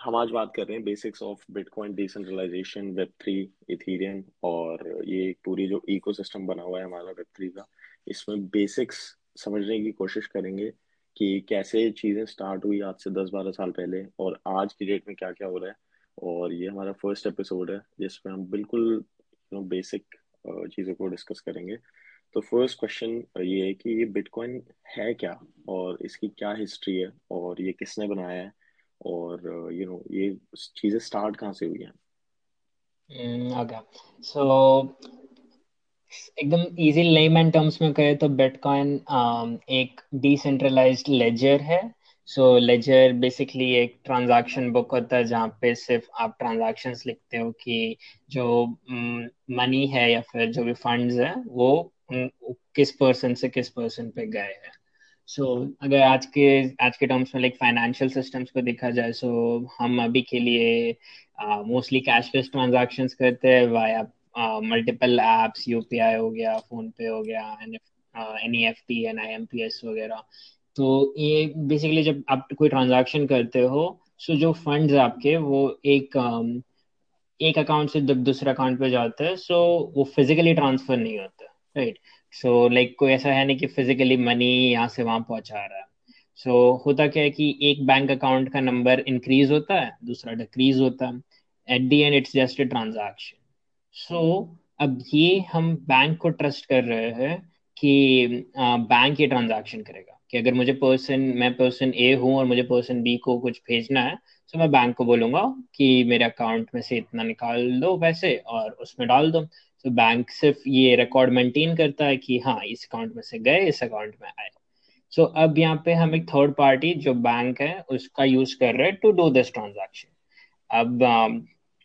हम आज बात कर रहे हैं basics of bitcoin decentralization web three Ethereum और ये पूरी जो इकोसिस्टम बना हुआ है हमारा वेब थ्री का। इसमें बेसिक्स समझने की कोशिश करेंगे कि कैसे चीज़ें स्टार्ट हुई आज से दस बारह साल पहले और आज की डेट में क्या क्या हो रहा है। और ये हमारा फ़र्स्ट एपिसोड है, जिसमें हम बिल्कुल यू नो बेसिक चीज़ों को डिस्कस करेंगे। तो फ़र्स्ट क्वेश्चन ये है कि ये बिटकॉइन है क्या और इसकी क्या हिस्ट्री है और ये किसने बनाया है? और यू नो ये चीज़ें स्टार्ट कहाँ से हुई हैं? ओके सो एकदम इजी लेमैन टर्म्स में कहे तो बिटकॉइन um, एक डिसेंट्रलाइज्ड लेजर है। सो लेजर बेसिकली एक ट्रांजैक्शन बुक होता है जहाँ पे सिर्फ़ आप ट्रांजैक्शंस लिखते हो कि जो मनी mm, है या फिर जो भी फंड्स है वो किस पर्सन से किस पर्सन पे गए हैं। सो so, अगर आज के आज के टर्म्स में लाइक फाइनेंशियल सिस्टम्स को देखा जाए सो so, हम अभी के लिए मोस्टली कैशलेस ट्रांजैक्शन करते हैं वाया मल्टीपल एप्स यूपीआई हो गया फ़ोन पे हो गया N E F T and I M P S वगैरह। तो ये बेसिकली जब आप कोई ट्रांजैक्शन करते हो सो so जो फंड्स आपके वो एक um, एक अकाउंट से जब दूसरे अकाउंट पे जाते हैं सो so वो फिजिकली ट्रांसफ़र नहीं होते right so so, like like, कोई ऐसा है नहीं कि फिजिकली मनी यहाँ से वहाँ पहुँचा रहा है। सो so, होता क्या है कि एक बैंक अकाउंट का नंबर इंक्रीज होता है दूसरा डिक्रीज होता है। At the end it's just a transaction so अब ये हम बैंक को ट्रस्ट कर रहे हैं कि बैंक ये ट्रांजैक्शन करेगा। कि अगर मुझे पर्सन मैं पर्सन ए हूँ और मुझे पर्सन बी को कुछ भेजना है तो मैं बैंक को बोलूँगा कि मेरे अकाउंट में से इतना निकाल दो पैसे और उसमें डाल दो। तो बैंक सिर्फ़ ये रिकॉर्ड मेंटेन करता है कि हाँ इस अकाउंट में से गए इस अकाउंट में आए। सो so, अब यहाँ पे हम एक थर्ड पार्टी जो बैंक है उसका यूज़ कर रहे हैं टू डू दिस ट्रांजैक्शन अब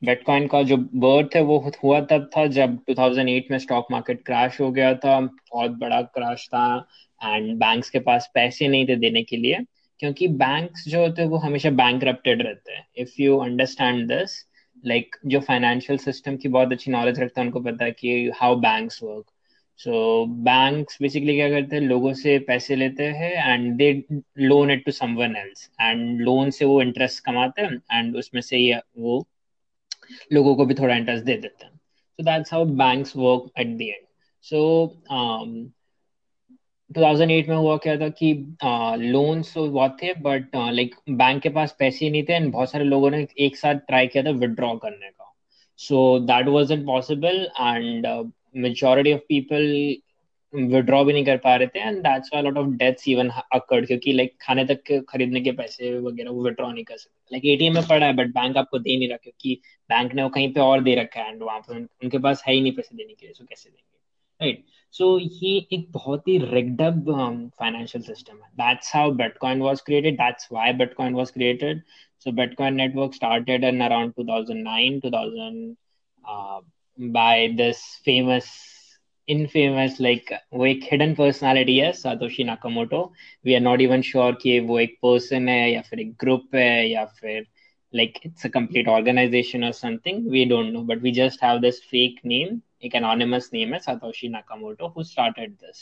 बिटकॉइन um, का जो बर्थ है वो हुआ तब था जब 2008 में स्टॉक मार्केट क्रैश हो गया था। बहुत बड़ा क्रैश था एंड बैंक्स के पास पैसे नहीं थे देने के लिए। क्योंकि बैंक्स जो होते हैं वो हमेशा बैंक रहते हैं। If you understand this like जो फाइनेंशियल सिस्टम की बहुत अच्छी नॉलेज रखता है, उनको पता है कि how banks work so banks basically क्या करते हैं, लोगों से पैसे लेते हैं and they loan it to someone else and loan से वो इंटरेस्ट कमाते हैं एंड उसमें से ही वो लोगों को भी थोड़ा इंटरेस्ट दे देते हैं. So that's how banks work at the end so 2008 में हुआ क्या था कि लोन्स तो बहुत थे बट लाइक बैंक के पास पैसे नहीं थे एंड बहुत सारे लोगों ने एक साथ ट्राई किया था विदड्रॉ करने का। So that was it possible and majority of people withdraw भी नहीं कर पा रहे थे and that's why lot of deaths even occurred क्योंकि लाइक खाने तक के, खरीदने के पैसे वगैरह वो विदड्रॉ नहीं कर सकते। लाइक एटीएम में पड़ा है बट बैंक आपको दे नहीं रहा क्योंकि बैंक ने वो कहीं पे और दे रखा है एंड वहाँ पर उनके पास है ही नहीं पैसे देने के लिए सो कैसे देंगे? Right right? सो ये एक बहुत ही रिग्ड फाइनेंशियल सिस्टम है। That's how bitcoin was created that's why bitcoin was created so bitcoin network started in around 2009 2000 uh, by this famous infamous like वो एक हिडन पर्सनालिटी है Satoshi Nakamoto we are not even sure कि वो एक person है या फिर एक ग्रुप है या फिर like it's a complete organization or something. We don't know but we just have this fake name. एक anonymous name है, Satoshi Nakamoto, who started this.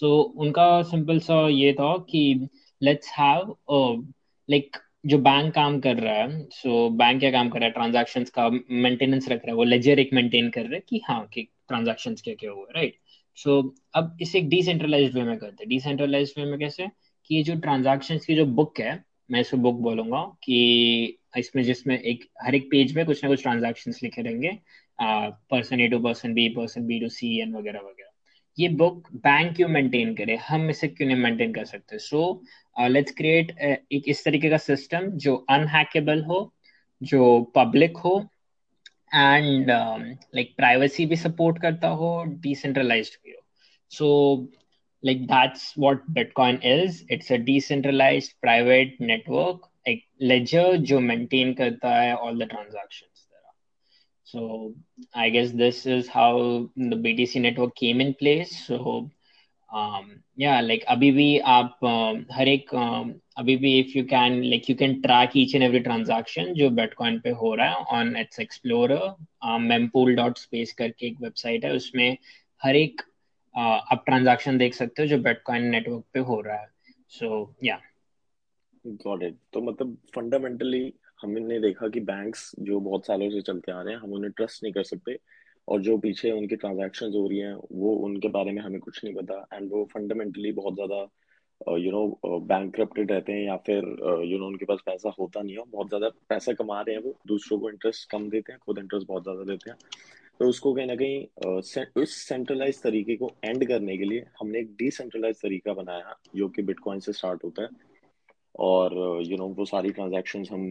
So, उनका simple सा ये था कि have a, like, जो बैंक काम कर रहा है सो so बैंक क्या काम कर रहा है? ट्रांजेक्शन का मेंटेनेंस रख रहा है, वो लेजर एक मेंटेन कर रहा है कि हाँ कि ट्रांजेक्शन क्या क्या हुआ राइट सो अब इसे एक डिसेंट्रलाइज वे में करते हैं। डिसेंट्रलाइज वे में कैसे? कि ये जो ट्रांजेक्शन की जो बुक है, मैं इसे बुक बोलूँगा कि इसमें जिसमें एक, हर एक पेज में कुछ ना कुछ ट्रांजेक्शन लिखे रहेंगे। Person A to person B person B to C and वगैरह वगैरह। ये बुक बैंक क्यों मेंटेन करे? हम इसे क्यों नहीं मेंटेन कर सकते? सो लेट्स क्रिएट एक इस तरीके का सिस्टम जो अनहैकेबल हो, जो पब्लिक हो एंड लाइक प्राइवेसी भी सपोर्ट करता हो डिसेंट्रलाइज्ड भी हो। सो like that's what bitcoin is. It's a decentralized private network एक ledger जो maintain करता है transactions there are. So I guess this is how the BTC network came in place. So um, yeah, like अभी भी आप uh, हर एक uh, अभी भी if you can like you can track each and every transaction जो Bitcoin पे हो रहा है on its explorer uh, mempool.space करके एक वेबसाइट है उसमें हर एक uh, आप ट्रांजैक्शन देख सकते हो जो बिटकॉइन नेटवर्क पे हो रहा है सो या गॉट इट तो मतलब फंडामेंटली हमने देखा कि बैंक्स जो बहुत सालों से चलते आ रहे हैं, हम उन्हें ट्रस्ट नहीं कर सकते और जो पीछे उनकी ट्रांजैक्शंस हो रही हैं, वो उनके बारे में हमें कुछ नहीं पता एंड वो फंडामेंटली बहुत ज़्यादा यू नो बैंक रहते हैं या फिर यू नो उनके पास पैसा होता नहीं है बहुत ज़्यादा पैसा कमा रहे हैं वो, दूसरों को इंटरेस्ट कम देते हैं, खुद इंटरेस्ट बहुत ज़्यादा देते हैं। तो उसको कहीं ना कहीं उस सेंट्रलाइज तरीके को एंड करने के लिए हमने एक डिसेंट्रलाइज तरीका बनाया जो कि बिटकॉइन से स्टार्ट होता है। और यू नो वो सारी ट्रांजेक्शन हम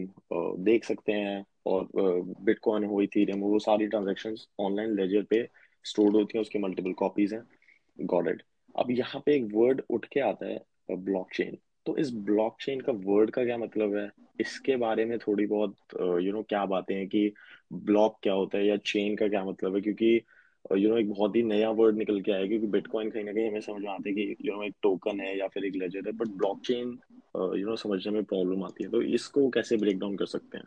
देख सकते हैं और बिटकॉइन हो इथेरियम वो सारी ट्रांजेक्शन ऑनलाइन लेजर पे स्टोर्ड होती हैं, उसकी मल्टीपल कॉपीज हैं। गॉड इट अब यहाँ पे एक वर्ड उठ के आता है ब्लॉकचेन तो इस ब्लॉकचेन का वर्ड का क्या मतलब है? इसके बारे में थोड़ी बहुत यू नो क्या बातें हैं कि ब्लॉक क्या होता है या चेन का क्या मतलब है? क्योंकि यू नो एक बहुत ही नया वर्ड निकल के आया क्योंकि बिटकॉइन कहीं ना कहीं हमें समझ में आता है कि यू नो एक टोकन है या फिर एक लेजर है बट ब्लॉकचेन यू नो समझने में प्रॉब्लम आती है। तो इसको कैसे ब्रेक डाउन कर सकते हैं?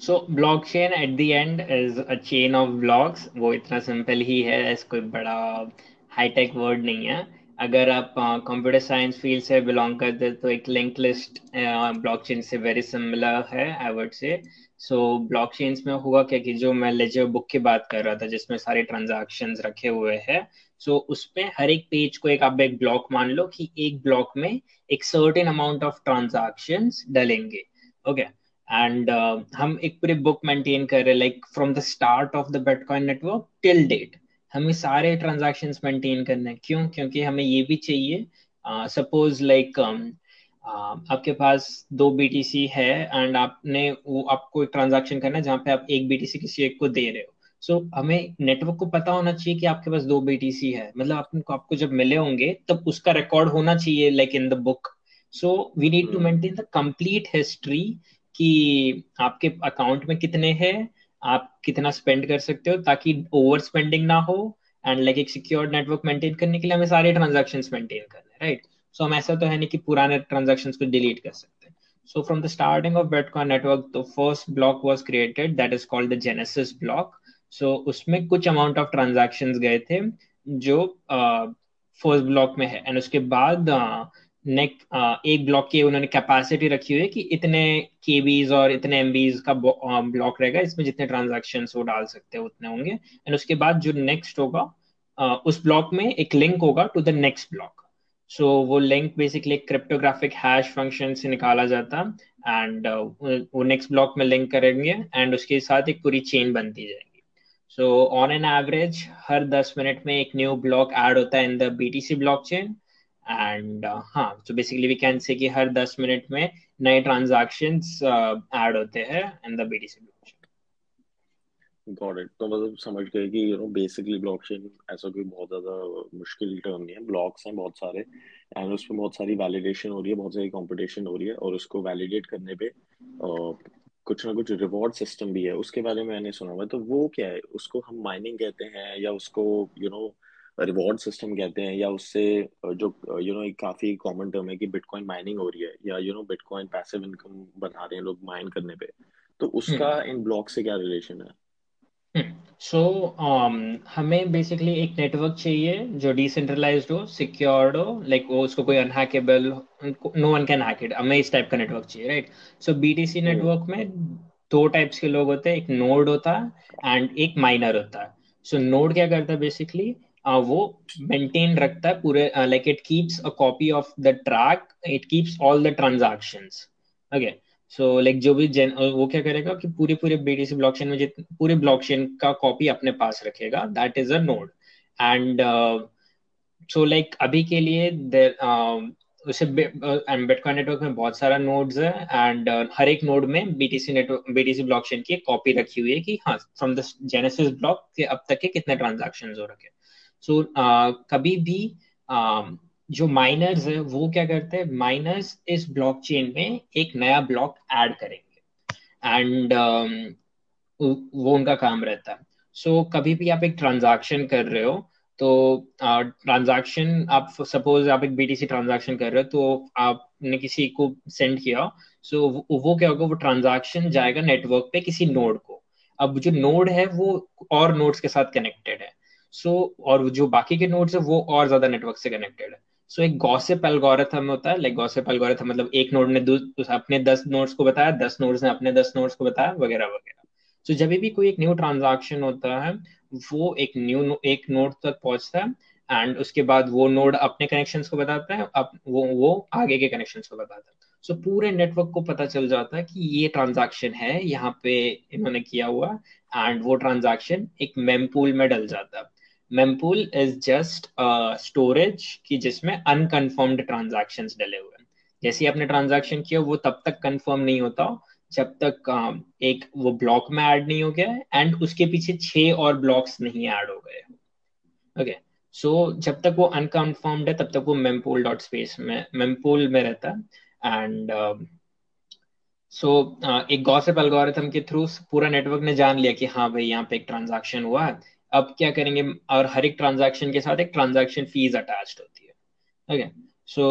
So blockchain at the end is a chain of blocks वो इतना सिंपल ही है कोई बड़ा हाईटेक वर्ड नहीं है। अगर आप कंप्यूटर साइंस फ़ील्ड से बिलोंग करते तो एक लिंक लिस्ट ब्लॉकचेन से वेरी सिमिलर है आई वर्ड से सो ब्लॉकचेन में हुआ क्या कि जो मैं लेजर बुक की बात कर रहा था जिसमें सारे ट्रांजेक्शन रखे हुए हैं सो so, उसमें हर एक पेज को एक आप एक ब्लॉक मान लो कि एक ब्लॉक में एक सर्टेन अमाउंट ऑफ़ ट्रांजेक्शन डलेंगे ओके एंड हम एक पूरी बुक मेंटेन कर रहे हैं like from the start of the bitcoin network till date हमें सारे ट्रांजेक्शन मेंटेन करने क्यों? क्योंकि हमें ये भी चाहिए suppose uh, like like, um, uh, आपके पास दो बीटीसी है एंड आपने वो आपको एक ट्रांजैक्शन करना है जहाँ पे आप एक बीटीसी किसी एक को दे रहे हो। सो so, हमें नेटवर्क को पता होना चाहिए कि आपके पास दो बीटीसी है। मतलब आपको आपको जब मिले होंगे तब उसका रिकॉर्ड होना चाहिए like in the book so we need to maintain the complete history कि आपके अकाउंट में कितने हैं आप कितना स्पेंड कर सकते हो ताकि ओवर स्पेंडिंग ना हो एंड लाइक एक सिक्योर नेटवर्क मेंटेन करने के लिए हमें सारे ट्रांजेक्शन मेंटेन करने राइट सो हम ऐसा तो है नहीं कि पुराने ट्रांजेक्शन को डिलीट कर सकते हैं। So from the starting of bitcoin network the first block was created that is called the genesis block so उसमें कुछ अमाउंट ऑफ़ ट्रांजेक्शन गए थे जो फ़र्स्ट uh, ब्लॉक में है। एंड उसके बाद uh, नेक एक ब्लॉक की उन्होंने कैपेसिटी रखी हुई है कि इतने केबीज और इतने एमबीज का ब्लॉक रहेगा। इसमें जितने ट्रांजेक्शन वो डाल सकते हैं, उतने होंगे। एंड उसके बाद जो नेक्स्ट होगा उस ब्लॉक में एक लिंक होगा to the next block so वो लिंक बेसिकली एक क्रिप्टोग्राफिक हैश फ़ंक्शन से निकाला जाता है एंड वो नेक्स्ट ब्लॉक में लिंक करेंगे एंड उसके साथ एक पूरी चेन बनती जाएगी। सो ऑन एन एवरेज हर दस मिनट में एक न्यू ब्लॉक ऐड होता है in the BTC block chain and uh, हाँ तो बेसिकली वी कैन से कि हर दस मिनट में नए ट्रांजेक्शन ऐड uh, होते हैं in the BTC blockchain got it तो मतलब समझ गए कि यू नो बेसिकली ब्लॉकचेन ऐसा कोई बहुत ज़्यादा मुश्किल टर्म नहीं है। ब्लॉक्स हैं बहुत सारे एंड उसमें बहुत सारी वैलिडेशन हो रही है बहुत सारी कंपटीशन हो रही है और उसको वैलिडेट करने पे uh, कुछ ना कुछ रिवॉर्ड सिस्टम भी है। उसके बारे में मैंने सुना हुआ तो वो क्या है? उसको हम माइनिंग कहते हैं या उसको you you know know, reward system कहते हैं या उससे जो यू नो एक काफ़ी कॉमन टर्म है कि बिटकॉइन माइनिंग हो रही है या you know bitcoin passive income बना रहे हैं लोग माइन करने पे। तो उसका इन हम्म। ब्लॉक से क्या रिलेशन है? सो so, um, हमें बेसिकली एक नेटवर्क चाहिए जो डिसेंट्रलाइज हो सिक्योर्ड हो लाइक वो उसको कोई unhackable no one can hack it हमें इस टाइप का नेटवर्क चाहिए राइट सो बीटीसी नेटवर्क में दो टाइप्स के लोग होते हैं एक नोड होता है एंड एक माइनर होता है। सो so, नोड क्या करता है बेसिकली वो मेंटेन रखता है पूरे like it keeps a copy of the track it keeps all the transactions okay so like जो भी जेन वो क्या करेगा कि पूरे पूरे बीटीसी ब्लॉकचेन में जितने पूरे ब्लॉकचेन का कॉपी अपने पास रखेगा that is a node and so like अभी के लिए देर उसे बिटकॉइन नेटवर्क में बहुत सारा नोड्स है एंड हर एक नोड में बीटीसी नेटवर्क बीटीसी ब्लॉकचेन की कॉपी रखी हुई है कि हाँ फ्रॉम द जेनेसिस ब्लॉक के अब तक के कितने ट्रांजैक्शंस हो रखे सो so, uh, कभी भी uh, जो माइनर्स है वो क्या करते हैं? माइनर्स इस ब्लॉकचेन में एक नया ब्लॉक ऐड करेंगे। एंड um, वो उनका काम रहता है। सो so, कभी भी आप एक ट्रांजैक्शन कर रहे हो तो ट्रांजैक्शन uh, आप सपोज़ आप एक बीटीसी ट्रांजैक्शन कर रहे हो तो आपने किसी को सेंड किया सो so, वो, वो क्या होगा? वो ट्रांजैक्शन जाएगा नेटवर्क पे किसी नोड को। अब जो नोड है वो और नोड्स के साथ कनेक्टेड है। सो so, और जो बाकी के नोड्स है वो और ज़्यादा नेटवर्क से कनेक्टेड है। सो एक गॉसिप एल्गोरिथम होता है लाइक गॉसिप एल्गोरिथम मतलब एक नोड ने अपने दस नोड्स को बताया दस नोड्स ने अपने दस नोड्स को बताया वगैरह वगैरह। सो जब भी कोई एक न्यू ट्रांजैक्शन होता है वो एक न्यू एक नोड तक पहुँचता है एंड उसके बाद वो नोड अपने कनेक्शंस को बताता है अब वो वो आगे के कनेक्शंस को बताता है। सो so, पूरे नेटवर्क को पता चल जाता है कि ये ट्रांजैक्शन है यहाँ पे इन्होंने किया हुआ एंड वो ट्रांजैक्शन एक मेमपूल में डल जाता है। मेमपूल इज़ जस्ट स्टोरेज की जिसमें अनकन्फर्म्ड ट्रांजेक्शन डले हुए हैं। जैसे आपने ट्रांजेक्शन किया, वो तब तक कंफर्म नहीं होता, जब तक एक वो ब्लॉक में ऐड नहीं हो गया एंड उसके पीछे छह और ब्लॉक्स नहीं ऐड हो गए ओके सो जब तक वो अनकन्फर्म्ड है, तब तक वो मेमपूल डॉट स्पेस में मेमपूल में रहता है। एंड सो एक गॉसिप एल्गोरिथम के थ्रू पूरा नेटवर्क ने जान लिया कि हाँ भाई, यहाँ पे एक ट्रांजैक्शन हुआ है। अब क्या करेंगे? और हर एक ट्रांजैक्शन के साथ एक ट्रांजैक्शन फ़ीस अटैच्ड होती है। ओके सो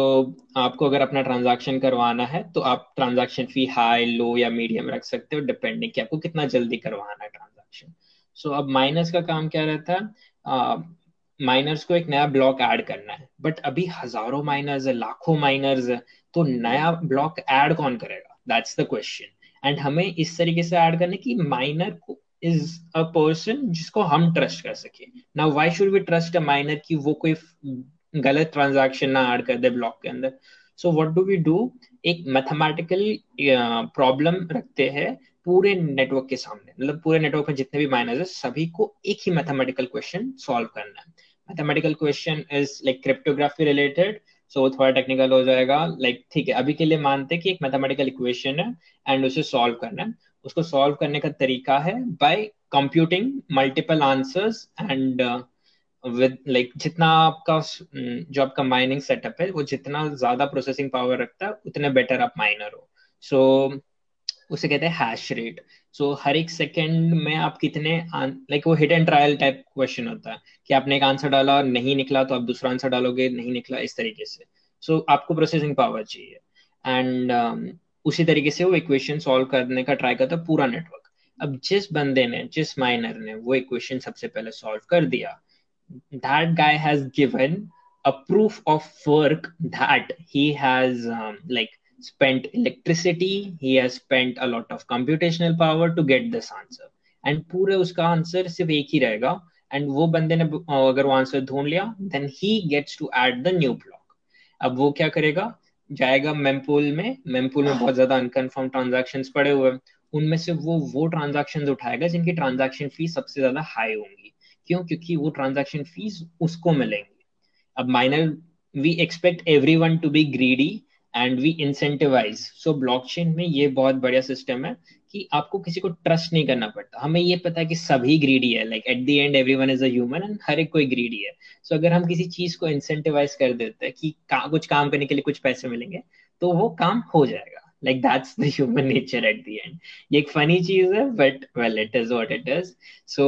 आपको अगर अपना ट्रांजैक्शन करवाना है तो आप ट्रांजैक्शन फ़ी हाई लो या मीडियम रख सकते हो डिपेंडिंग कि आपको कितना जल्दी करवाना है ट्रांजैक्शन सो so, अब माइनस का काम क्या रहता है? माइनर्स को एक नया ब्लॉक ऐड करना है। बट अभी हज़ारों माइनर्स है लाखों माइनर्स है तो नया ब्लॉक ऐड कौन करेगा? दैट्स द क्वेश्चन एंड हमें इस तरीके से ऐड करने की माइनर को इज़ अ पर्सन जिसको हम ट्रस्ट कर सके। ना why should we trust a miner कि वो कोई गलत ट्रांजैक्शन ना ऐड कर दे ब्लॉक के अंदर? So what do we do एक मैथमेटिकल प्रॉब्लम रखते हैं पूरे नेटवर्क के सामने। मतलब पूरे नेटवर्क में जितने भी माइनर्स है सभी को एक ही मैथमेटिकल क्वेश्चन सॉल्व करना है। Mathematical question is like cryptography related so थोड़ा टेक्निकल हो जाएगा। लाइक like, ठीक है अभी के लिए मानते हैं कि एक मैथमेटिकल इक्वेशन है एंड उसे सॉल्व करना है। उसको सॉल्व करने का तरीका है by computing multiple answers and with like जितना आपका mm, जो आपका माइनिंग सेटअप है वो जितना ज़्यादा प्रोसेसिंग पावर रखता है उतने बेटर आप माइनर हो। सो so, उसे कहते हैं हैश रेट सो हर एक सेकंड में आप कितने लाइक वो hit and trial type question होता है कि आपने एक आंसर डाला और नहीं निकला तो आप दूसरा आंसर डालोगे नहीं निकला इस तरीके से। सो so, आपको प्रोसेसिंग पावर चाहिए। एंड उसी तरीके से वो इक्वेशन सॉल्व करने का ट्राई करता पूरा नेटवर्क अब जिस बंदे ने जिस माइनर ने वो इक्वेशन सबसे पहले सॉल्व कर दिया that guy has given a proof of work that he has um, like spent electricity he has spent a lot of computational power to get this answer. And पूरे उसका answer सिर्फ़ एक ही रहेगा। And वो बंदे ने अगर वो आंसर ढूंढ लिया then he gets to add the new block अब वो क्या करेगा? जाएगा मेमपूल में। मेमपूल में बहुत ज़्यादा अनकन्फर्म ट्रांजेक्शन पड़े हुए हैं। उनमें से वो वो ट्रांजेक्शन उठाएगा जिनकी ट्रांजेक्शन फ़ीस सबसे ज़्यादा हाई होंगी। क्यों? क्योंकि वो ट्रांजेक्शन फ़ीस उसको मिलेंगी। अब miner we expect every one to be greedy and we incentivise so blockchain में ये बहुत बढ़िया सिस्टम है। कि आपको किसी को ट्रस्ट नहीं करना पड़ता। हमें ये पता है कि सभी ग्रीडी है like at the end everyone is a human and हर एक कोई ग्रीडी है। सो so, अगर हम किसी चीज़ को इंसेंटिवाइज कर देते हैं कि का, कुछ काम करने के लिए कुछ पैसे मिलेंगे तो वो काम हो जाएगा। Like that's the human nature at the end ये एक फनी चीज़ है but well it is what it is so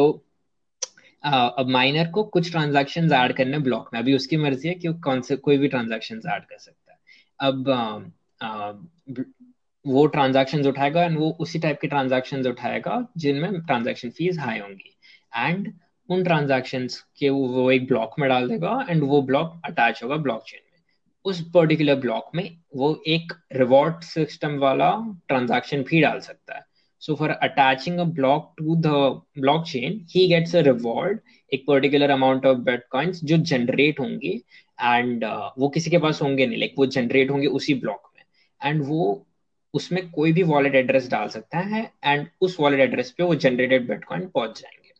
अब माइनर को कुछ ट्रांजेक्शन ऐड करने ब्लॉक में। अभी उसकी मर्ज़ी है कि कौन से कोई भी ट्रांजेक्शन ऐड कर सकता है। अब uh, uh, वो ट्रांजेक्शन उठाएगा एंड वो उसी टाइप के ट्रांजेक्शन उठाएगा जिनमें ट्रांजेक्शन फ़ीस हाई होंगी। एंड उन ट्रांजेक्शन के वो एक ब्लॉक में डाल देगा एंड वो ब्लॉक अटैच होगा ब्लॉकचेन में। उस पर्टिकुलर ब्लॉक में वो एक रिवॉर्ड सिस्टम वाला ट्रांजेक्शन भी डाल सकता है। So for attaching a block to the blockchain he gets a reward एक पर्टिकुलर अमाउंट ऑफ़ बिटकॉइंस जो जनरेट होंगे एंड uh, वो किसी के पास होंगे नहीं like, वो जनरेट होंगे उसी ब्लॉक में। एंड वो उसमें कोई भी वॉलेट एड्रेस डाल सकता है एंड उस वॉलेट एड्रेस पे वो जनरेटेड बिटकॉइन पहुँच जाएँगे।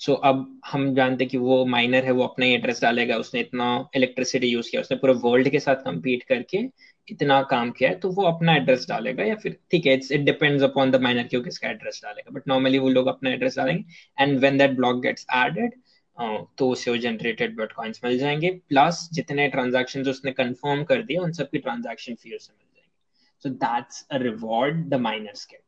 सो so, अब हम जानते कि वो माइनर है वो अपना ही एड्रेस डालेगा उसने इतना इलेक्ट्रिसिटी यूज़ किया उसने पूरे वर्ल्ड के साथ कम्पीट करके इतना काम किया है तो वो अपना एड्रेस डालेगा या फिर ठीक है it's it depends upon the miner क्यों किसका एड्रेस डालेगा। बट नॉर्मली वो लोग अपना एड्रेस डालेंगे and when that block gets added तो उसे वो जनरेटेड बिटकॉइंस मिल जाएँगे। प्लस जितने ट्रांजेक्शन उसने कंफर्म कर दिया उन सबकी ट्रांजेक्शन फ़ी उसे मिल So that's a reward the miners get.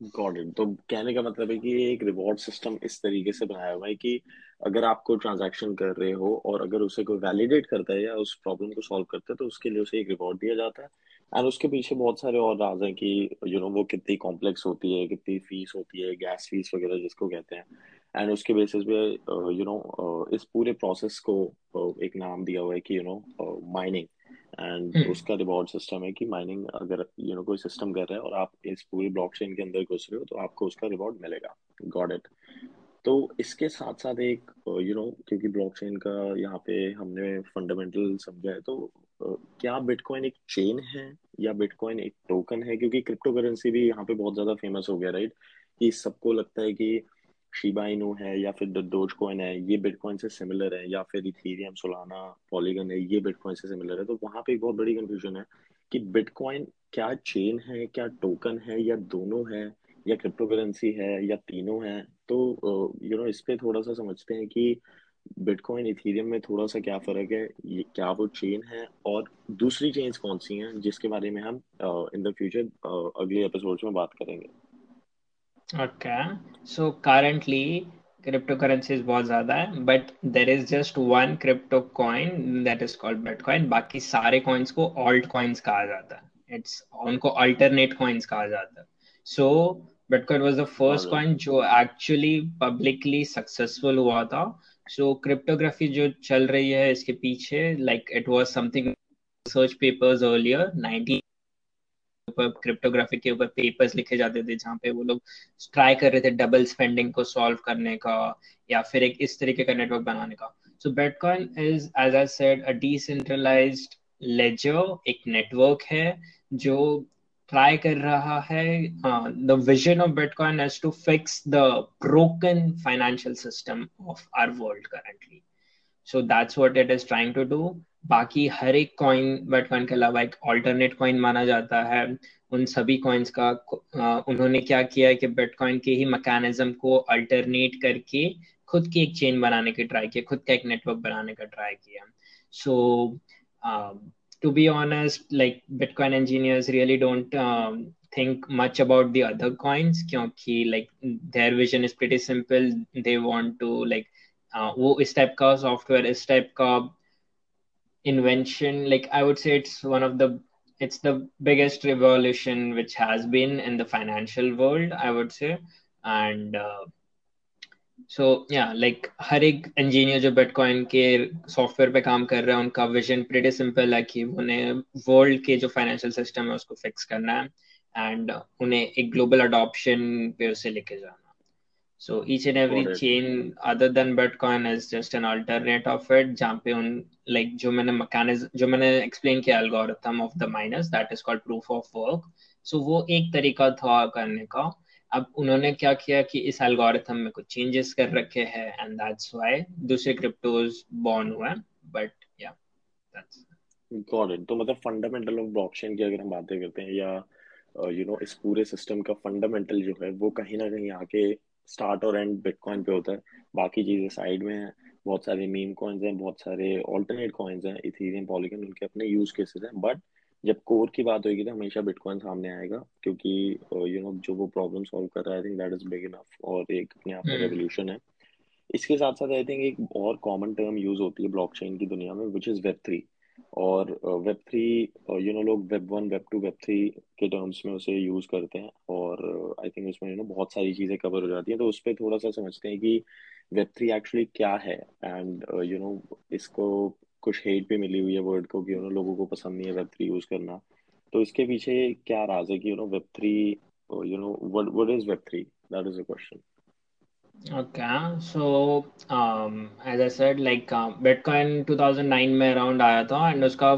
It तो कहने का मतलब है कि एक रिवॉर्ड सिस्टम इस तरीके से बनाया हुआ है कि अगर आप कोई ट्रांजैक्शन कर रहे हो और अगर उसे कोई वैलिडेट करता है या उस प्रॉब्लम को सॉल्व करता है तो उसके लिए उसे एक रिवॉर्ड दिया जाता है। एंड उसके पीछे बहुत सारे और राज हैं कि यू you नो know, वो कितनी कॉम्प्लेक्स होती है कितनी फ़ीस होती है गैस फ़ीस वगैरह जिसको कहते हैं। एंड उसके बेसिस पे यू नो इस पूरे प्रोसेस को uh, एक नाम दिया हुआ है कि यू नो माइनिंग एंड उसका रिवॉर्ड सिस्टम है कि माइनिंग अगर यू you नो know, कोई सिस्टम कर रहा है और आप इस पूरी ब्लॉकचेन के अंदर घुस रहे हो तो आपको उसका रिवॉर्ड मिलेगा। गॉड इट तो इसके साथ साथ एक यू नो क्योंकि ब्लॉकचेन का यहाँ पे हमने फंडामेंटल समझा है तो क्या बिटकॉइन एक चेन है या बिटकॉइन एक टोकन है? क्योंकि क्रिप्टो करेंसी भी यहाँ पे बहुत ज़्यादा फ़ेमस हो गया राइट कि सबको लगता है कि शिबा इनू है या फिर डोज कॉइन है, ये बिटकॉइन से सिमिलर है, या फिर इथेरियम सोलाना पॉलीगन है, ये बिटकॉइन से सिमिलर है। तो वहाँ पे एक बहुत बड़ी कंफ्यूजन है कि बिटकॉइन क्या चेन है, क्या टोकन है, या दोनों है, या क्रिप्टो करेंसी है, या तीनों है? तो यू नो इस पे थोड़ा सा समझते हैं कि बिटकॉइन इथेरियम में थोड़ा सा क्या फ़र्क है, ये क्या वो चेन है, और दूसरी चेन्स कौन सी हैं, जिसके बारे में हम इन द फ्यूचर अगले एपिसोड में बात करेंगे। Okay so currently crypto currencies बहुत ज़्यादा है but there is just one crypto coin that is called bitcoin बाकी सारे कॉइन्स को ऑल्ट कॉइन्स कहा जाता है। इट्स उनको अल्टरनेट कॉइन्स कहा जाता है। So bitcoin was the first coin जो एक्चुअली पब्लिकली सक्सेसफुल हुआ था। सो so, क्रिप्टोग्राफी जो चल रही है इसके पीछे like it was something search papers earlier 19 ऊपर क्रिप्टोग्राफी के ऊपर पेपर्स लिखे जाते थे, जहाँ पे वो लोग ट्राई कर रहे थे डबल स्पेंडिंग को सॉल्व करने का या फिर एक इस तरीके का नेटवर्क बनाने का। So bitcoin is as I said a decentralised ledger एक नेटवर्क है जो ट्राई कर रहा है the vision of bitcoin is to fix the broken financial system of our world currently so that's what it is trying to do बाकी हर एक coin bitcoin के अलावा एक ऑल्टरनेट कॉइन माना जाता है। उन सभी कॉइन्स का उन्होंने क्या किया है कि बिटकॉइन के ही मैकेनिज्म को अल्टरनेट करके खुद की एक चेन बनाने की ट्राई किया खुद का एक नेटवर्क बनाने का ट्राई किया। So to be honest like bitcoin engineers really don't think much about the other coins क्योंकि like their vision is pretty simple. They want to like uh, वो इस टाइप का सॉफ्टवेयर इस टाइप का invention like i would say it's one of the it's the biggest revolution which has been in the financial world i would say. And uh, या like हर एक engineer जो bitcoin के software पे काम कर रहा है उनका विजन प्रीटी सिंपल है कि उन्हें वर्ल्ड के जो फाइनेंशियल सिस्टम है उसको फिक्स करना है। एंड उन्हें एक ग्लोबल अडॉप्शन पे उसे लेके जाना So each and every chain other than Bitcoin is just an alternate of it. जहाँ पे उन like जो मैंने mechanism जो मैंने explain किया algorithm of the miners that is called proof of work. So वो एक तरीका था करने का अब उन्होंने क्या किया कि इस एल्गोरिथम में कुछ चेंजेस कर रखे हैं एंड दैट्स व्हाई दूसरे क्रिप्टोज बॉर्न हुए बट या दैट्स गॉट इट तो मतलब फंडामेंटल ऑफ़ ब्लॉकचेन की अगर हम बातें करते हैं या you uh, know you know, इस पूरे सिस्टम का फंडामेंटल जो है वो कहीं ना कहीं आके स्टार्ट और एंड बिटकॉइन पे होता है। बाकी चीज़ें साइड में है। बहुत सारे मीम कॉइन्स हैं बहुत सारे ऑल्टरनेट कॉइन्स हैं इथेरियम पॉलीगन उनके अपने यूज़ केसेस हैं। बट जब कोर की बात होगी तो हमेशा बिटकॉइन सामने आएगा क्योंकि यू नो जो वो प्रॉब्लम सॉल्व कर रहा है I think that is big enough और एक अपने आप में रेवोल्यूशन है। इसके साथ साथ आई थिंक एक और कॉमन टर्म यूज़ होती है ब्लॉकचेन की दुनिया में विच इज़ वेब थ्री और वेब थ्री यू नो लोग web one web two web three के टर्म्स में उसे यूज़ करते हैं और आई थिंक उसमें यू नो बहुत सारी चीज़ें कवर हो जाती हैं। तो उस पर थोड़ा सा समझते हैं कि वेब थ्री एक्चुअली क्या है एंड यू नो इसको कुछ हेट भी मिली हुई है वर्ड को कि यू नो लोगों को पसंद नहीं है वेब थ्री यूज़ करना। तो इसके पीछे क्या राज है कि you know web three you know what is web three that is a question Um, as I said, like uh, Bitcoin 2009 में around आया था and उसका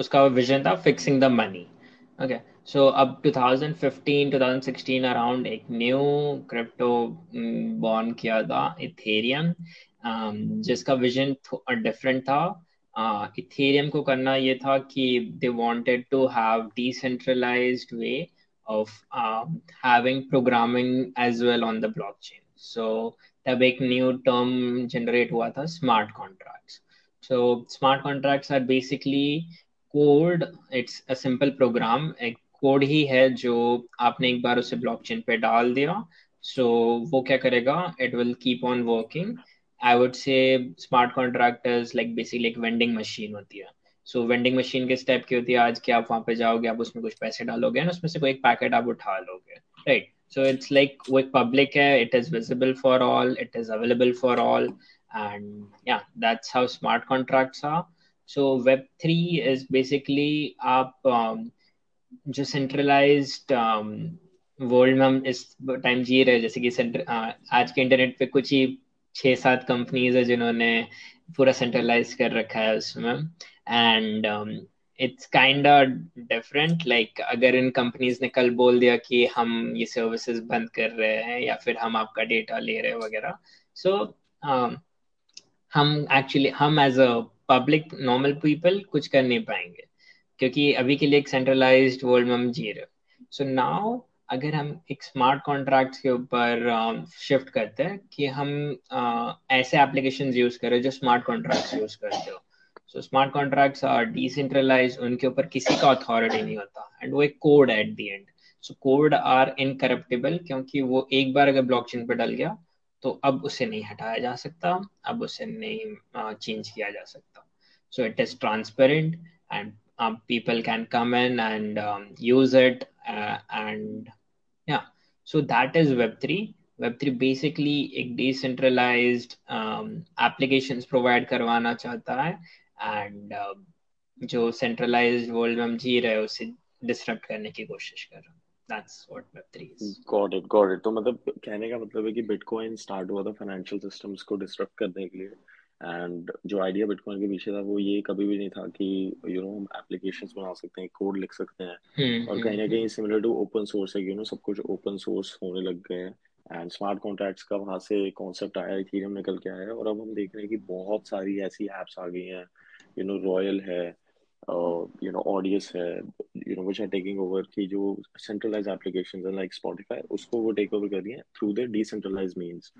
उसका vision था fixing the money. Okay, so अब 2015 2016 around एक new crypto born किया था um, जिसका vision different था uh, Ethereum को करना ये था कि they wanted to have decentralized way of um, having programming as well on the सो तब एक न्यू टर्म जनरेट हुआ था smart contracts so smart contracts are basically code it's a simple program एक कोड ही है जो आपने एक बार उसे ब्लॉकचेन पे डाल दिया सो so, वो क्या करेगा? It will keep on working I would say smart contractors like basically एक वेंडिंग मशीन होती है. सो so, वेंडिंग मशीन के स्टेप की होती है? आज कि आप वहाँ पे जाओगे आप उसमें कुछ पैसे डालोगे ना उसमें से कोई एक पैकेट आप उठा लोगे right right? So it's like with public है, it is visible for all, it is available for all, and yeah, that's how smart contracts are. So Web three is basically आप um, जो um, world में हम इस time जी रहे जैसे कि centre आज के इंटरनेट पे कुछ ही छह सात कंपनीज़ है जिन्होंने पूरा सेंट्रलाइज कर रखा है उसमें and it's kind different like अगर इन कंपनीज़ ने कल बोल दिया कि हम ये सर्विसेज़ बंद कर रहे हैं या फिर हम आपका डेटा ले रहे हैं वगैरह। सो so, um, हम एक्चुअली हम as a public normal people कुछ कर नहीं पाएँगे। क्योंकि अभी के लिए एक सेंट्रलाइज्ड वर्ल्ड में हम जी रहे सो नाउ अगर हम एक स्मार्ट कॉन्ट्रैक्ट के ऊपर शिफ्ट uh, करते हैं कि हम uh, ऐसे एप्लीकेशन यूज़ करें जो स्मार्ट कॉन्ट्रैक्ट यूज़ करते हो। So smart contracts are decentralise उनके ऊपर किसी का अथॉरिटी नहीं होता। एंड वो एक code at the end so code are incorruptible क्योंकि वो एक बार अगर ब्लॉकचेन पर डल गया तो अब उसे नहीं हटाया जा सकता अब उसे नहीं चेंज uh, किया जा सकता। So it is transparent and people can come in and um, use it uh, and yeah. So that is web3 web3 basically एक um, applications provide करवाना चाहता है। And uh, जो centralized world में हम जी रहे हैं उसे disrupt करने की कोशिश कर रहा हूँ। That's what web3 is. Got it got it. तो मतलब कहने का मतलब है कि bitcoin start हुआ था financial systems को disrupt करने के लिए। एंड जो आइडिया बिटकॉइन के पीछे था वो ये कभी भी नहीं था कि यू नो हम एप्लीकेशन बना सकते हैं कोड लिख सकते हैं। hmm, और कहीं ना कहीं सिमिलर टू ओपन सोर्स है यू नो सब कुछ ओपन सोर्स होने लग गए हैं। एंड स्मार्ट कॉन्ट्रैक्ट्स का वहाँ से कॉन्सेप्ट आया इथेरियम निकल के आया और अब हम देख रहे हैं कि बहुत सारी ऐसी एप्स आ गई हैं यू नो रॉयल है यू नो ऑडियस है you know which are taking over की जो सेंट्रलाइज एप्लीकेशन है लाइक स्पॉटिफाई उसको वो टेक ओवर कर है थ्रू द डिसेंट्रलाइज मीन्स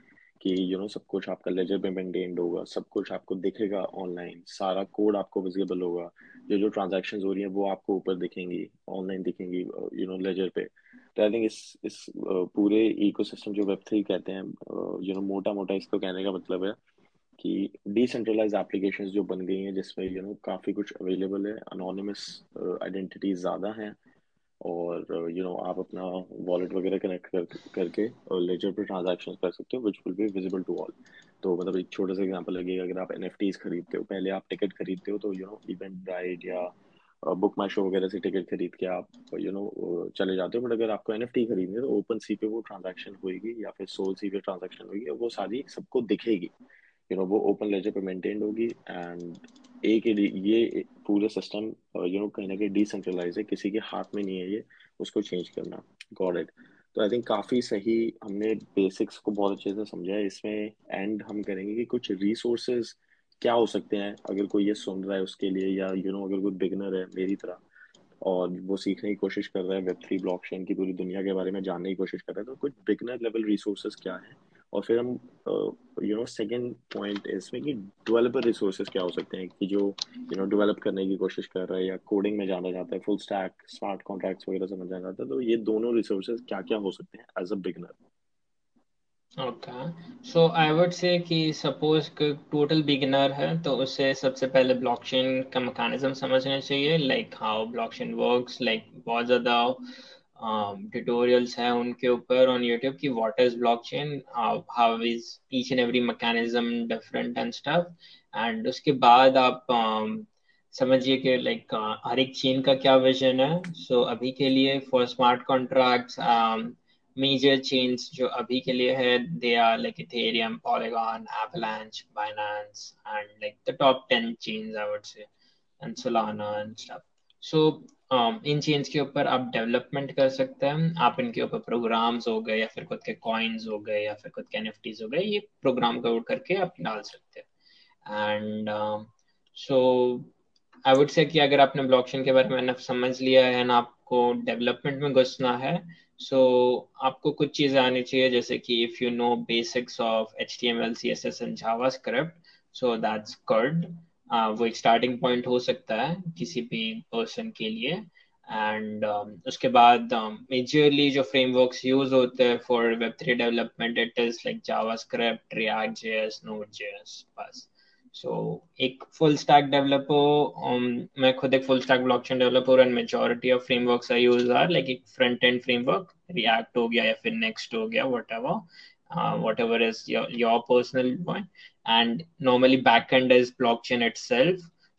कि यू नो सब कुछ आपका लेजर पे मेंटेन्ड होगा, सब कुछ आपको दिखेगा ऑनलाइन सारा कोड आपको विजिबल होगा, जो जो ट्रांजेक्शन हो रही है वो आपको ऊपर दिखेंगी ऑनलाइन दिखेंगी यू नो लेजर पे। तो आई थिंक इस इस पूरे इकोसिस्टम जो वेब थ्री कहते हैं यू नो मोटा मोटा इसको कहने का मतलब है कि डिसेंट्रलाइज एप्लीकेशंस जो बन गई हैं जिसमें यू नो काफ़ी कुछ अवेलेबल है अनोनमस आइडेंटिटीज ज़्यादा हैं और यू you नो know, आप अपना वॉलेट वगैरह कनेक्ट कर करके और लेजर पर ट्रांजैक्शंस कर सकते हो which will be visible to all तो मतलब एक छोटा सा एग्जांपल लगेगा अगर आप एन खरीदते हो पहले आप टिकट खरीदते हो तो यू नो इवेंट राइड या बुक माई शो वगैरह से टिकट खरीद के आप यू you नो know, चले जाते हो बट अगर आपको एन एफ़ खरीदनी है तो ओपन सी पे वो ट्रांजेक्शन होगी या फिर सोल सी पे ट्रांजेक्शन होगी वो सारी सबको दिखेगी। यू नो वो ओपन लेजर पे मेंटेन होगी एंड एक ये पूरा सिस्टम यू नो कहीं ना कहीं डिसेंट्रलाइज है किसी के हाथ में नहीं है ये उसको चेंज करना। गॉड इट तो आई थिंक काफ़ी सही हमने बेसिक्स को बहुत अच्छे से समझा है। इसमें एंड हम करेंगे कि कुछ रिसोर्सेज क्या हो सकते हैं अगर कोई ये सुन रहा है उसके लिए या यू you नो know, अगर कोई बिगनर है मेरी तरह और वो सीखने की कोशिश कर रहा है वेब थ्री ब्लॉक की पूरी दुनिया के बारे में जानने की कोशिश कर रहा है तो कुछ बिगनर लेवल रिसोर्सेज क्या है? और फिर हम यू नो सेकंड पॉइंट इसमें कि डेवलपर रिसोर्सेज क्या हो सकते हैं कि जो यू नो डेवलप करने की कोशिश कर रहा है या कोडिंग में जाना चाहता है फुल स्टैक स्मार्ट कॉन्ट्रैक्ट्स वगैरह समझना चाहता है तो ये दोनों रिसोर्सेज क्या क्या हो सकते हैं as a beginner okay so I would say कि सपोज़ टोटल बिगिनर है तो उसे सबसे पहले ब्लॉकचेन का मैकेनिज्म समझना चाहिए like how blockchain works like बहुत ज़्यादा ट्यूटोरियल्स हैं उनके ऊपर ऑन यूट्यूब की what is blockchain how is each and every mechanism different and stuff and उसके बाद आप um, समझिए कि लाइक uh, हर एक चेन का क्या विजन है. सो so, अभी के लिए for smart contracts major chains जो अभी के लिए है they are like Ethereum Polygon Avalanche Binance and like the top 10 chains I would say and Solana and stuff so Um, इन चेन्स के ऊपर आप डेवलपमेंट कर सकते हैं। आप इनके ऊपर प्रोग्राम्स हो गए या फिर खुद के कॉइन्स हो गए या फिर खुद के एनएफटीज हो गए ये प्रोग्राम कोड करके आप डाल सकते हैं। And so I would say कि अगर आपने ब्लॉकचेन के बारे में समझ लिया है ना आपको डेवलपमेंट में घुसना है सो so, आपको कुछ चीज़ें आनी चाहिए जैसे कि if you know basics of H T M L C S S and JavaScript so that's cured वो एक स्टार्टिंग पॉइंट हो सकता है किसी भी पर्सन के लिए। एंड um, उसके बाद मेजरली um, जो फ्रेमवर्क्स यूज़ होते हैं for web three development it is like JavaScript React JS Node JS बस। सो एक फुल स्टैक डेवलपर मैं खुद एक full stack blockchain developer and majority of frameworks I use are like एक front end framework react हो गया या फिर नेक्स्ट हो गया whatever whatever is your personal point and normally back end is blockchain itself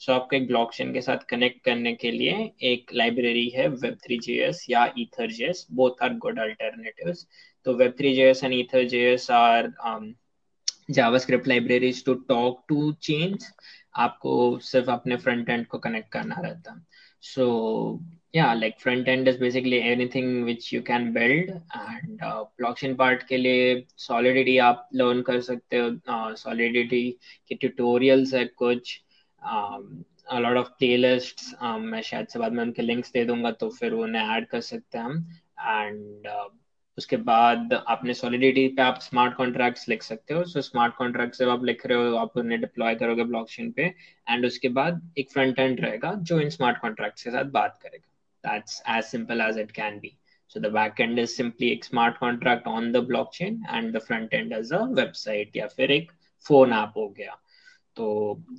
आपको एक ब्लॉकचेन के साथ कनेक्ट करने के लिए एक लाइब्रेरी है वेब थ्री जेएस या ether JS both are good alternative तो web three J and ether J are JavaScript libraries to talk to change आपको सिर्फ़ अपने फ्रंट एंड को कनेक्ट करना रहता। सो yeah like front end is basically anything which you can build and uh, blockchain part के लिए solidity आप learn कर सकते हो uh, solidity के tutorials है कुछ lot of playlists um, मैं शायद से बाद में उनके links दे दूँगा तो फिर उन्हें add कर सकते हैं हम and uh, उसके बाद आपने सॉलिडिटी पे आप स्मार्ट कॉन्ट्रैक्ट्स लिख सकते हो। सो स्मार्ट कॉन्ट्रैक्ट जब आप लिख रहे हो आप उन्हें डिप्लॉय करोगे ब्लॉकचेन पे एंड उसके बाद एक फ्रंट एंड रहेगा जो इन स्मार्ट कॉन्ट्रैक्ट्स के साथ बात करेगा। That's as simple as it can be So the back end is simply a smart contract on the blockchain and the front end is a website या फिर एक phone app हो गया. तो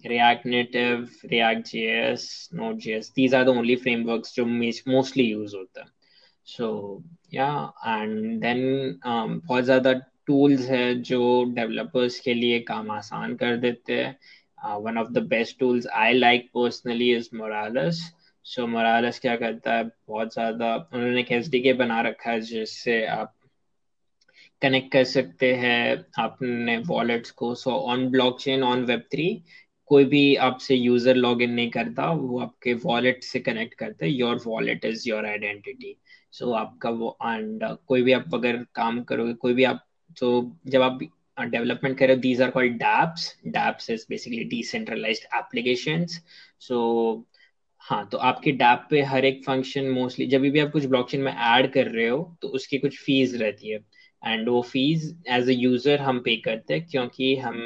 React Native, React JS, Node.js, these are the only frameworks जो mostly use होता है. So या एंड देन बहुत ज़्यादा टूल्स है जो डेवलपर्स के लिए काम आसान कर देते हैं one of the best tools I like personally is morales so Morales क्या करता है? बहुत ज़्यादा उन्होंने एक एस बना रखा है, जिससे आप कनेक्ट कर सकते हैं अपने वॉलेट्स को। So on blockchain on web three कोई भी आपसे यूज़र लॉग इन नहीं करता, वो आपके वॉलेट से कनेक्ट करते हैं। Your wallet is your identity so आपका वो एंड कोई भी आप अगर काम करोगे, कोई भी आप तो जब आप डेवलपमेंट करो these are called dapps dapps is basically decentralised applications so हाँ तो आपके डैप पे हर एक फ़ंक्शन मोस्टली जब भी आप कुछ ब्लॉकचेन में ऐड कर रहे हो तो उसकी कुछ फ़ीस रहती है। एंड वो फ़ीस एज अ यूज़र हम पे करते हैं क्योंकि हम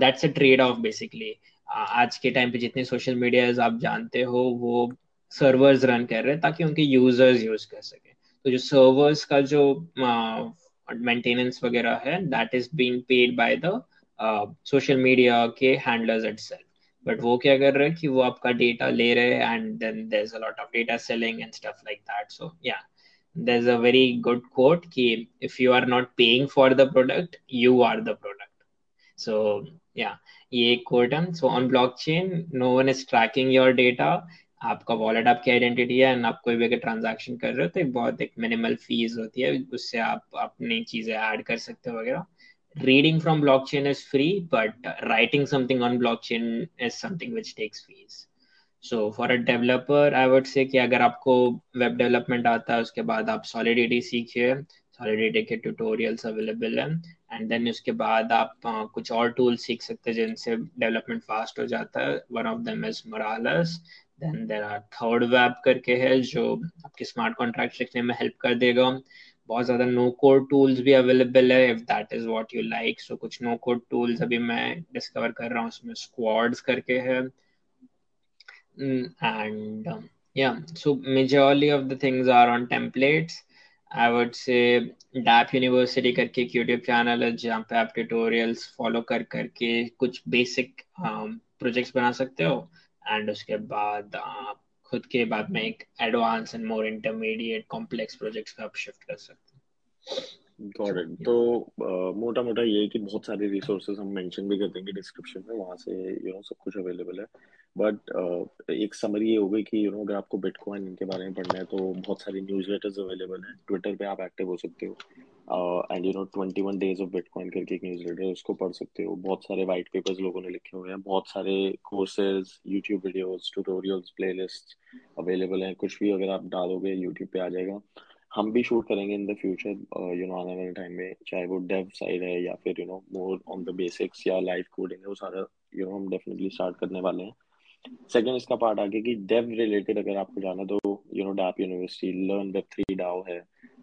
that's a trade off basically आज के टाइम पे जितने सोशल मीडिया आप जानते हो, वो सर्वर्स रन कर रहे हैं ताकि उनके यूज़र्स यूज़ कर सके। तो जो सर्वर्स का जो मेंटेनेंस वगैरह है that is being paid by the social media के हैंडलर्स इटसेल्फ बट वो क्या कर रहे हैं कि वो आपका डेटा ले रहे हैं and then there is a lot of data selling and stuff like that so yeah there is a very good quote कि if you are not paying for the product you are the product so yeah ये quote है। So on blockchain no one is tracking your data आपका wallet आपकी identity है and आप कोई भी अगर ट्रांजैक्शन कर रहे हो तो एक बहुत एक मिनिमल फ़ीस होती है। उससे आप अपनी चीज़ें ऐड कर सकते हो वगैरह। Reading from blockchain is free, but writing something on blockchain is something which takes fees. So for a developer, i would say कि अगर आपको वेब डेवलपमेंट आता है, उसके बाद आप सॉलिडिटी सीखिए सॉलिडिटी के ट्यूटोरियल्स अवेलेबल हैं एंड देन उसके बाद आप कुछ और टूल्स सीख सकते हैं जिनसे डेवलपमेंट फास्ट हो जाता है। One of them is Moralis then there are third web करके है जो आपके स्मार्ट कॉन्ट्रैक्ट लिखने में हेल्प कर देगा। बहुत ज़्यादा नो कोड टूल्स भी अवेलेबल है if that is what you like so कुछ नो कोड टूल्स अभी मैं डिस्कवर कर रहा हूँ उसमें स्क्वाड्स करके है। And yeah so majorly of the things are on templates I would say dapp university करके एक यूट्यूब चैनल है जहाँ पे आप ट्यूटोरियल्स फॉलो कर करके कुछ बेसिक प्रोजेक्ट्स um, बना सकते हो। एंड उसके बाद आप खुद के बाद में एक advance and more intermediate complex projects पे आप शिफ्ट कर सकते हैं। गॉट इट तो मोटा मोटा ये है कि बहुत सारे रिसोर्सेज हम मेंशन भी कर देंगे डिस्क्रिप्शन में वहाँ से यू नो सब कुछ अवेलेबल है। बट uh, एक समरी ये हो गई कि यू नो अगर आपको बिटकॉइन इनके बारे में पढ़ना है तो बहुत सारी न्यूज़ लेटर्स अवेलेबल हैं। ट्विटर पे आप एक्टिव हो सकते हो। And you know twenty one days of bitcoin करके एक न्यूज़ है उसको पढ़ सकते हो। बहुत सारे वाइट पेपर्स लोगों ने लिखे हुए हैं। बहुत सारे courses YouTube videos tutorials playlist available हैं। कुछ भी अगर आप डालोगे यूट्यूब पे आ जाएगा। हम भी शूट करेंगे in the future you know आने वाले टाइम में। चाहे वो डेव साइड है या फिर you know more on the basics या लाइव कोडिंग है, वो सारा यू नो हम डेफिनेटली स्टार्ट करने वाले हैं। सेकेंड इसका पार्ट आगे कि डेव रिलेटेड अगर आपको जाना तो you know dapp university learn web three DAO है।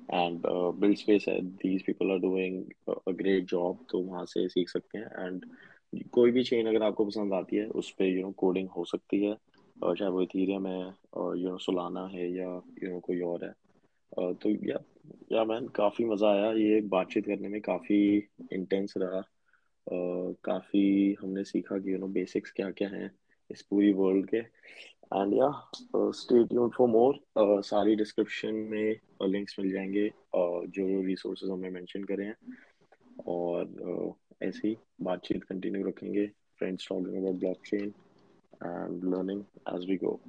एंड बिल्ड स्पेस है these people are doing a great job तो वहाँ से सीख सकते हैं। एंड कोई भी चेन अगर आपको पसंद आती है उस पर यू नो कोडिंग हो सकती है। और चाहे वो इथीरियम है यू नो सोलाना है या यू नो कोई और है। Uh, तो या या मैन काफ़ी मज़ा आया। ये बातचीत करने में काफ़ी इंटेंस रहा। काफ़ी हमने सीखा कि यू नो बेसिक्स क्या क्या हैं इस पूरी वर्ल्ड के। एंड या स्टे ट्यून्ड फॉर मोर सारी डिस्क्रिप्शन में लिंक्स मिल जाएँगे uh, जो रिसोर्सेज हमने मेंशन करे हैं। और uh, ऐसे ही बातचीत कंटिन्यू रखेंगे friends talking about blockchain and learning as we go